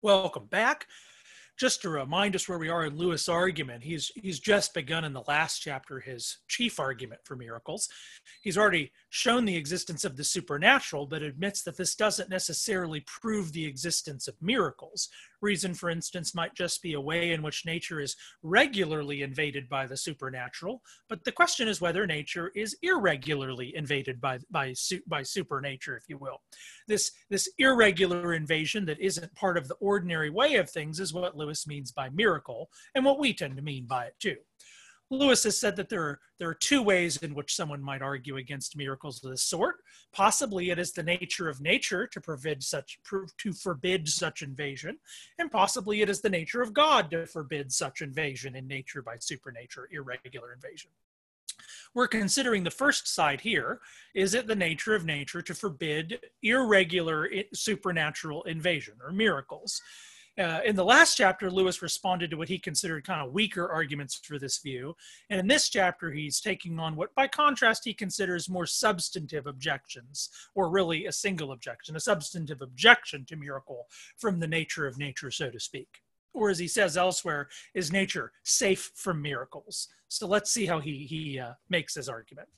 Welcome back. Just to remind us where we are in Lewis' argument, he's he's just begun in the last chapter his chief argument for miracles. He's already shown the existence of the supernatural, but admits that this doesn't necessarily prove the existence of miracles. Reason, for instance, might just be a way in which nature is regularly invaded by the supernatural, but the question is whether nature is irregularly invaded by, by, by supernature, if you will. This, this irregular invasion that isn't part of the ordinary way of things is what Lewis means by miracle, and what we tend to mean by it too. Lewis has said that there are, there are two ways in which someone might argue against miracles of this sort. Possibly it is the nature of nature to forbid such to forbid such invasion, and possibly it is the nature of God to forbid such invasion in nature by supernature, irregular invasion. We're considering the first side here. Is it the nature of nature to forbid irregular supernatural invasion or miracles? Uh, in the last chapter, Lewis responded to what he considered kind of weaker arguments for this view. And in this chapter, he's taking on what, by contrast, he considers more substantive objections, or really a single objection, a substantive objection to miracle from the nature of nature, so to speak. Or as he says elsewhere, is nature safe from miracles? So let's see how he, he uh, makes his argument.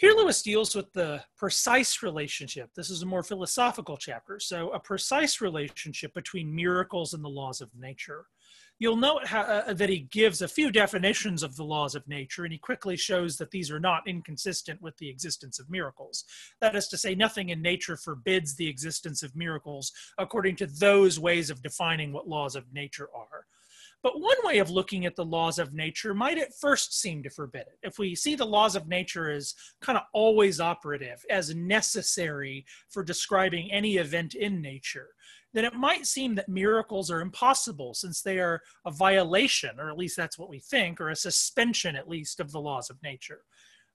Here, Lewis deals with the precise relationship. This is a more philosophical chapter. So, a precise relationship between miracles and the laws of nature. You'll note how, uh, that he gives a few definitions of the laws of nature, and he quickly shows that these are not inconsistent with the existence of miracles. That is to say, nothing in nature forbids the existence of miracles according to those ways of defining what laws of nature are. But one way of looking at the laws of nature might at first seem to forbid it. If we see the laws of nature as kind of always operative, as necessary for describing any event in nature, then it might seem that miracles are impossible since they are a violation, or at least that's what we think, or a suspension at least of the laws of nature.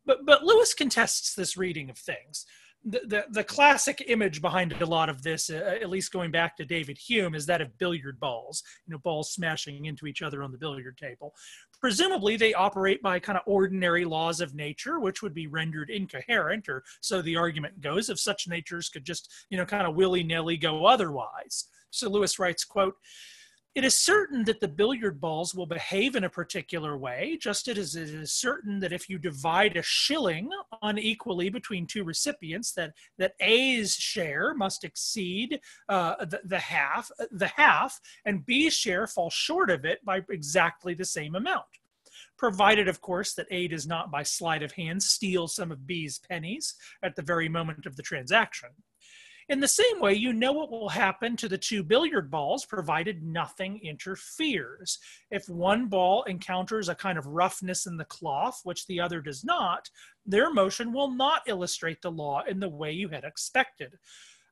But, but Lewis contests this reading of things the, the, classic image behind a lot of this, uh, at least going back to David Hume, is that of billiard balls, you know, balls smashing into each other on the billiard table. Presumably, they operate by kind of ordinary laws of nature, which would be rendered incoherent, or so the argument goes, if such natures could just, you know, kind of willy nilly go otherwise. So Lewis writes, quote, it is certain that the billiard balls will behave in a particular way, just as it is certain that if you divide a shilling unequally between two recipients, that, that A's share must exceed uh, the, the half, the half, and B's share falls short of it by exactly the same amount. Provided, of course, that A does not, by sleight of hand, steal some of B's pennies at the very moment of the transaction. In the same way, you know what will happen to the two billiard balls provided nothing interferes. If one ball encounters a kind of roughness in the cloth, which the other does not, their motion will not illustrate the law in the way you had expected.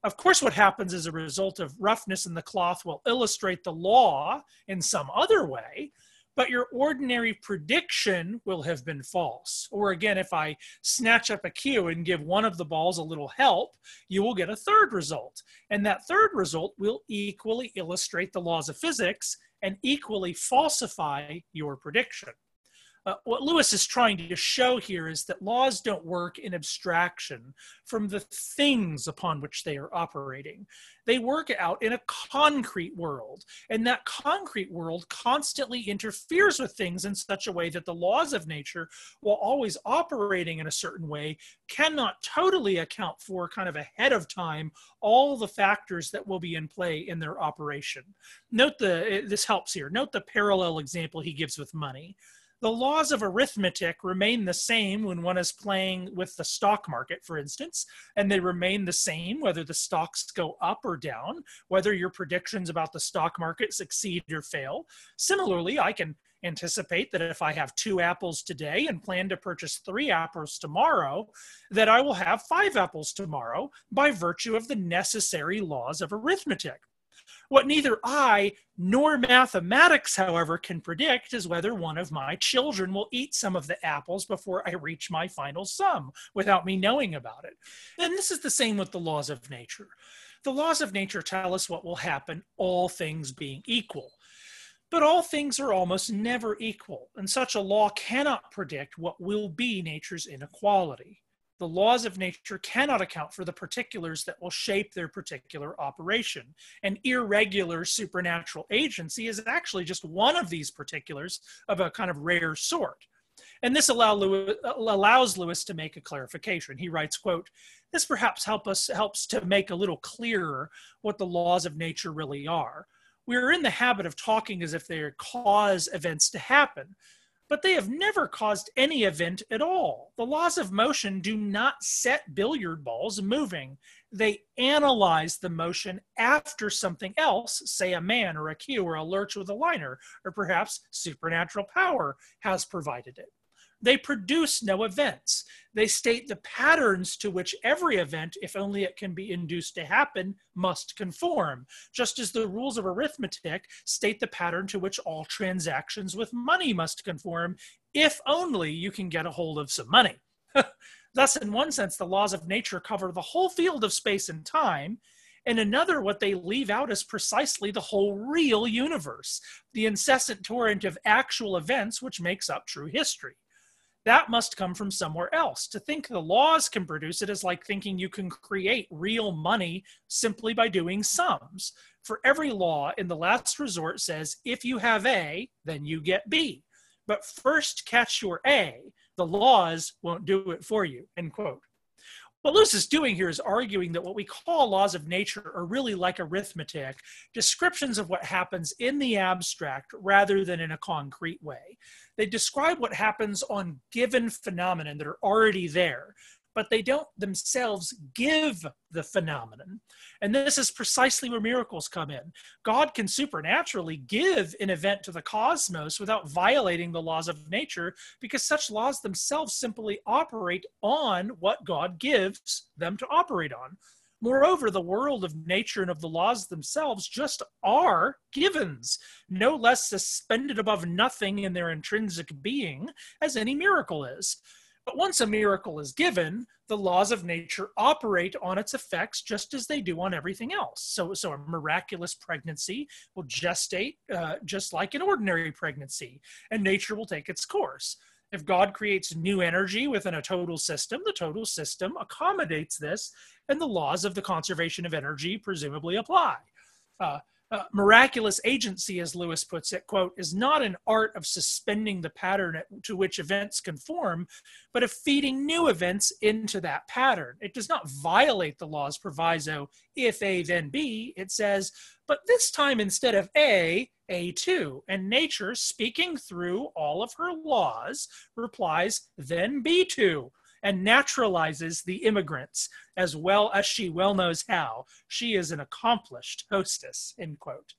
Of course, what happens as a result of roughness in the cloth will illustrate the law in some other way, but your ordinary prediction will have been false. Or again, if I snatch up a cue and give one of the balls a little help, you will get a third result. And that third result will equally illustrate the laws of physics and equally falsify your prediction. Uh, what Lewis is trying to show here is that laws don't work in abstraction from the things upon which they are operating. They work out in a concrete world, and that concrete world constantly interferes with things in such a way that the laws of nature, while always operating in a certain way, cannot totally account for kind of ahead of time all the factors that will be in play in their operation. Note the, this helps here, note the parallel example he gives with money the laws of arithmetic remain the same when one is playing with the stock market, for instance, and they remain the same whether the stocks go up or down, whether your predictions about the stock market succeed or fail. Similarly, I can anticipate that if I have two apples today and plan to purchase three apples tomorrow, that I will have five apples tomorrow by virtue of the necessary laws of arithmetic. What neither I nor mathematics, however, can predict is whether one of my children will eat some of the apples before I reach my final sum without me knowing about it. And this is the same with the laws of nature. The laws of nature tell us what will happen, all things being equal. But all things are almost never equal, and such a law cannot predict what will be nature's inequality. The laws of nature cannot account for the particulars that will shape their particular operation. And irregular supernatural agency is actually just one of these particulars of a kind of rare sort. And this allow Lewis, allows Lewis to make a clarification. He writes, quote, this perhaps help us, helps to make a little clearer what the laws of nature really are. We're in the habit of talking as if they cause events to happen, but they have never caused any event at all. The laws of motion do not set billiard balls moving. They analyze the motion after something else, say a man or a cue or a lurch with a liner, or perhaps supernatural power has provided it. They produce no events. They state the patterns to which every event, if only it can be induced to happen, must conform, just as the rules of arithmetic state the pattern to which all transactions with money must conform, if only you can get a hold of some money. Thus, in one sense, the laws of nature cover the whole field of space and time. In another, what they leave out is precisely the whole real universe, the incessant torrent of actual events which makes up true history that must come from somewhere else. To think the laws can produce it is like thinking you can create real money simply by doing sums. For every law in the last resort says if you have A, then you get B. But first catch your A. The laws won't do it for you. End quote. What Lewis is doing here is arguing that what we call laws of nature are really like arithmetic, descriptions of what happens in the abstract rather than in a concrete way. They describe what happens on given phenomena that are already there, but they don't themselves give the phenomenon. And this is precisely where miracles come in. God can supernaturally give an event to the cosmos without violating the laws of nature because such laws themselves simply operate on what God gives them to operate on. Moreover, the world of nature and of the laws themselves just are givens, no less suspended above nothing in their intrinsic being as any miracle is. But once a miracle is given, the laws of nature operate on its effects just as they do on everything else. So, so a miraculous pregnancy will gestate uh, just like an ordinary pregnancy, and nature will take its course. If God creates new energy within a total system, the total system accommodates this, and the laws of the conservation of energy presumably apply. Uh, uh, miraculous agency, as Lewis puts it, quote, is not an art of suspending the pattern to which events conform, but of feeding new events into that pattern. It does not violate the law's proviso, if A, then B. It says, but this time instead of A, A2. And nature, speaking through all of her laws, replies, then B2 and naturalizes the immigrants as well as she well knows how. She is an accomplished hostess, end quote.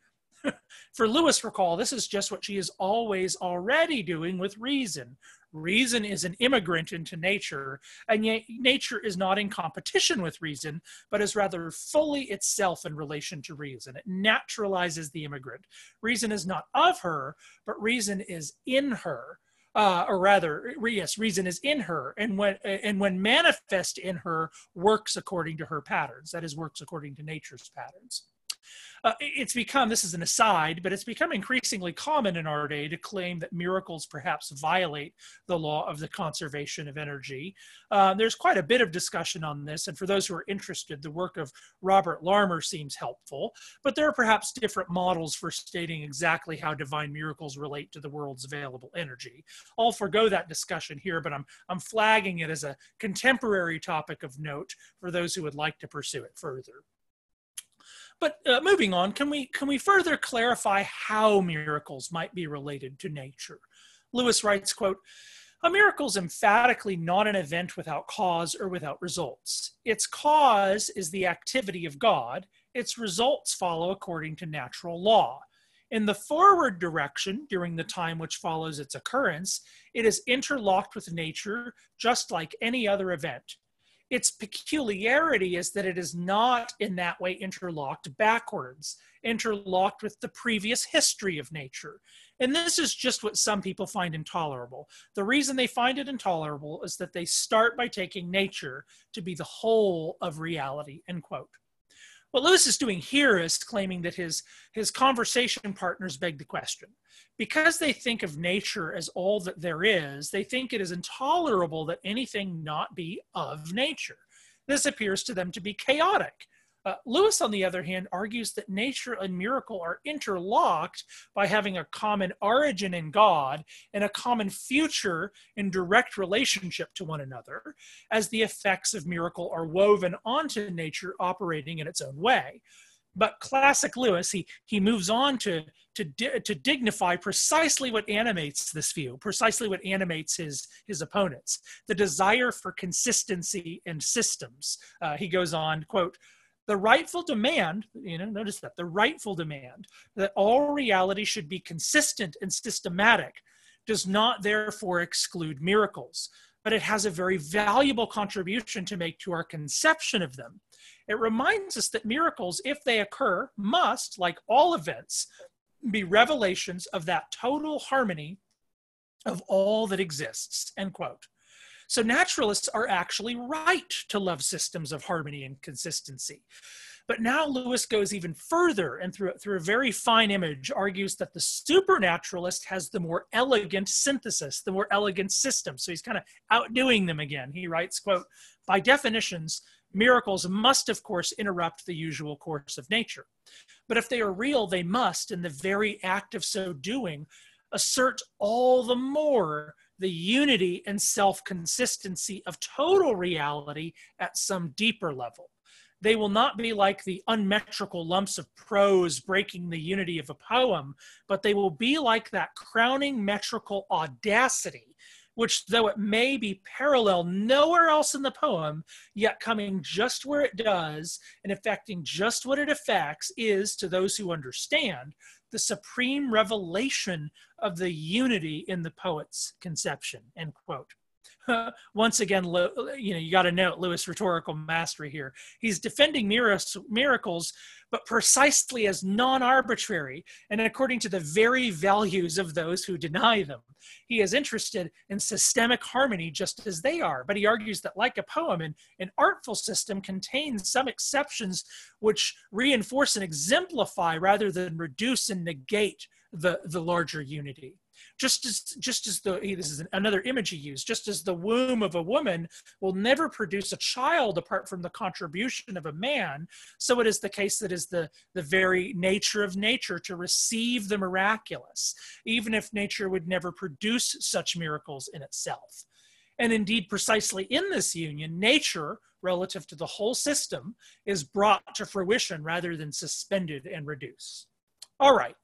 For Lewis, recall, this is just what she is always already doing with reason. Reason is an immigrant into nature, and yet nature is not in competition with reason, but is rather fully itself in relation to reason. It naturalizes the immigrant. Reason is not of her, but reason is in her uh, or rather, yes, reason is in her, and when and when manifest in her, works according to her patterns. That is, works according to nature's patterns uh, it's become this is an aside but it's become increasingly common in our day to claim that miracles perhaps violate the law of the conservation of energy. Uh, there's quite a bit of discussion on this and for those who are interested the work of robert larmer seems helpful. But there are perhaps different models for stating exactly how divine miracles relate to the world's available energy. I'll forego that discussion here but i'm i'm flagging it as a contemporary topic of note for those who would like to pursue it further but uh, moving on, can we can we further clarify how miracles might be related to nature? Lewis writes, quote, a miracle is emphatically not an event without cause or without results. Its cause is the activity of God, its results follow according to natural law. In the forward direction, during the time which follows its occurrence, it is interlocked with nature just like any other event. Its peculiarity is that it is not in that way interlocked backwards, interlocked with the previous history of nature. And this is just what some people find intolerable. The reason they find it intolerable is that they start by taking nature to be the whole of reality, end quote. What Lewis is doing here is claiming that his, his conversation partners beg the question. Because they think of nature as all that there is, they think it is intolerable that anything not be of nature. This appears to them to be chaotic. Uh, Lewis, on the other hand, argues that nature and miracle are interlocked by having a common origin in God and a common future in direct relationship to one another, as the effects of miracle are woven onto nature operating in its own way. But classic Lewis, he, he moves on to, to, to dignify precisely what animates this view, precisely what animates his, his opponents, the desire for consistency and systems. Uh, he goes on, quote, the rightful demand, you know, notice that the rightful demand that all reality should be consistent and systematic does not therefore exclude miracles, but it has a very valuable contribution to make to our conception of them. It reminds us that miracles, if they occur, must, like all events, be revelations of that total harmony of all that exists, end quote. So naturalists are actually right to love systems of harmony and consistency. But now Lewis goes even further and through, through a very fine image argues that the supernaturalist has the more elegant synthesis, the more elegant system. So he's kind of outdoing them again. He writes, quote, by definitions, miracles must, of course, interrupt the usual course of nature. But if they are real, they must, in the very act of so doing, assert all the more the unity and self consistency of total reality at some deeper level. They will not be like the unmetrical lumps of prose breaking the unity of a poem, but they will be like that crowning metrical audacity, which, though it may be parallel nowhere else in the poem, yet coming just where it does and affecting just what it affects, is, to those who understand, the supreme revelation of the unity in the poet's conception, end quote. Once again, you know, you got to note Lewis' rhetorical mastery here. He's defending miracles, but precisely as non arbitrary and according to the very values of those who deny them. He is interested in systemic harmony just as they are, but he argues that, like a poem, an, an artful system contains some exceptions which reinforce and exemplify rather than reduce and negate the, the larger unity just as just as the this is another image he used just as the womb of a woman will never produce a child apart from the contribution of a man so it is the case that is the the very nature of nature to receive the miraculous even if nature would never produce such miracles in itself. And indeed precisely in this union nature relative to the whole system is brought to fruition rather than suspended and reduced all right.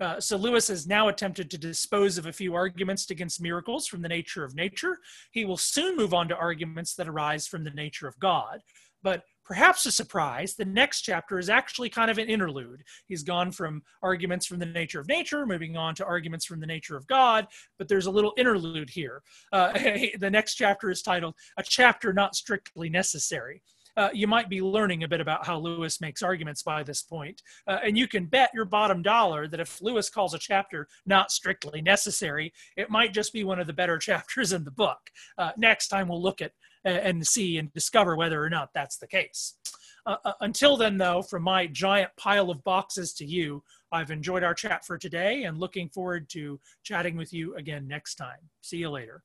Uh, so Lewis has now attempted to dispose of a few arguments against miracles from the nature of nature. He will soon move on to arguments that arise from the nature of God. But perhaps a surprise, the next chapter is actually kind of an interlude. He's gone from arguments from the nature of nature, moving on to arguments from the nature of God, but there's a little interlude here. Uh, the next chapter is titled A Chapter Not Strictly Necessary uh, you might be learning a bit about how Lewis makes arguments by this point. Uh, and you can bet your bottom dollar that if Lewis calls a chapter not strictly necessary, it might just be one of the better chapters in the book. Uh, next time we'll look at uh, and see and discover whether or not that's the case. Uh, uh, until then, though, from my giant pile of boxes to you, I've enjoyed our chat for today and looking forward to chatting with you again next time. See you later.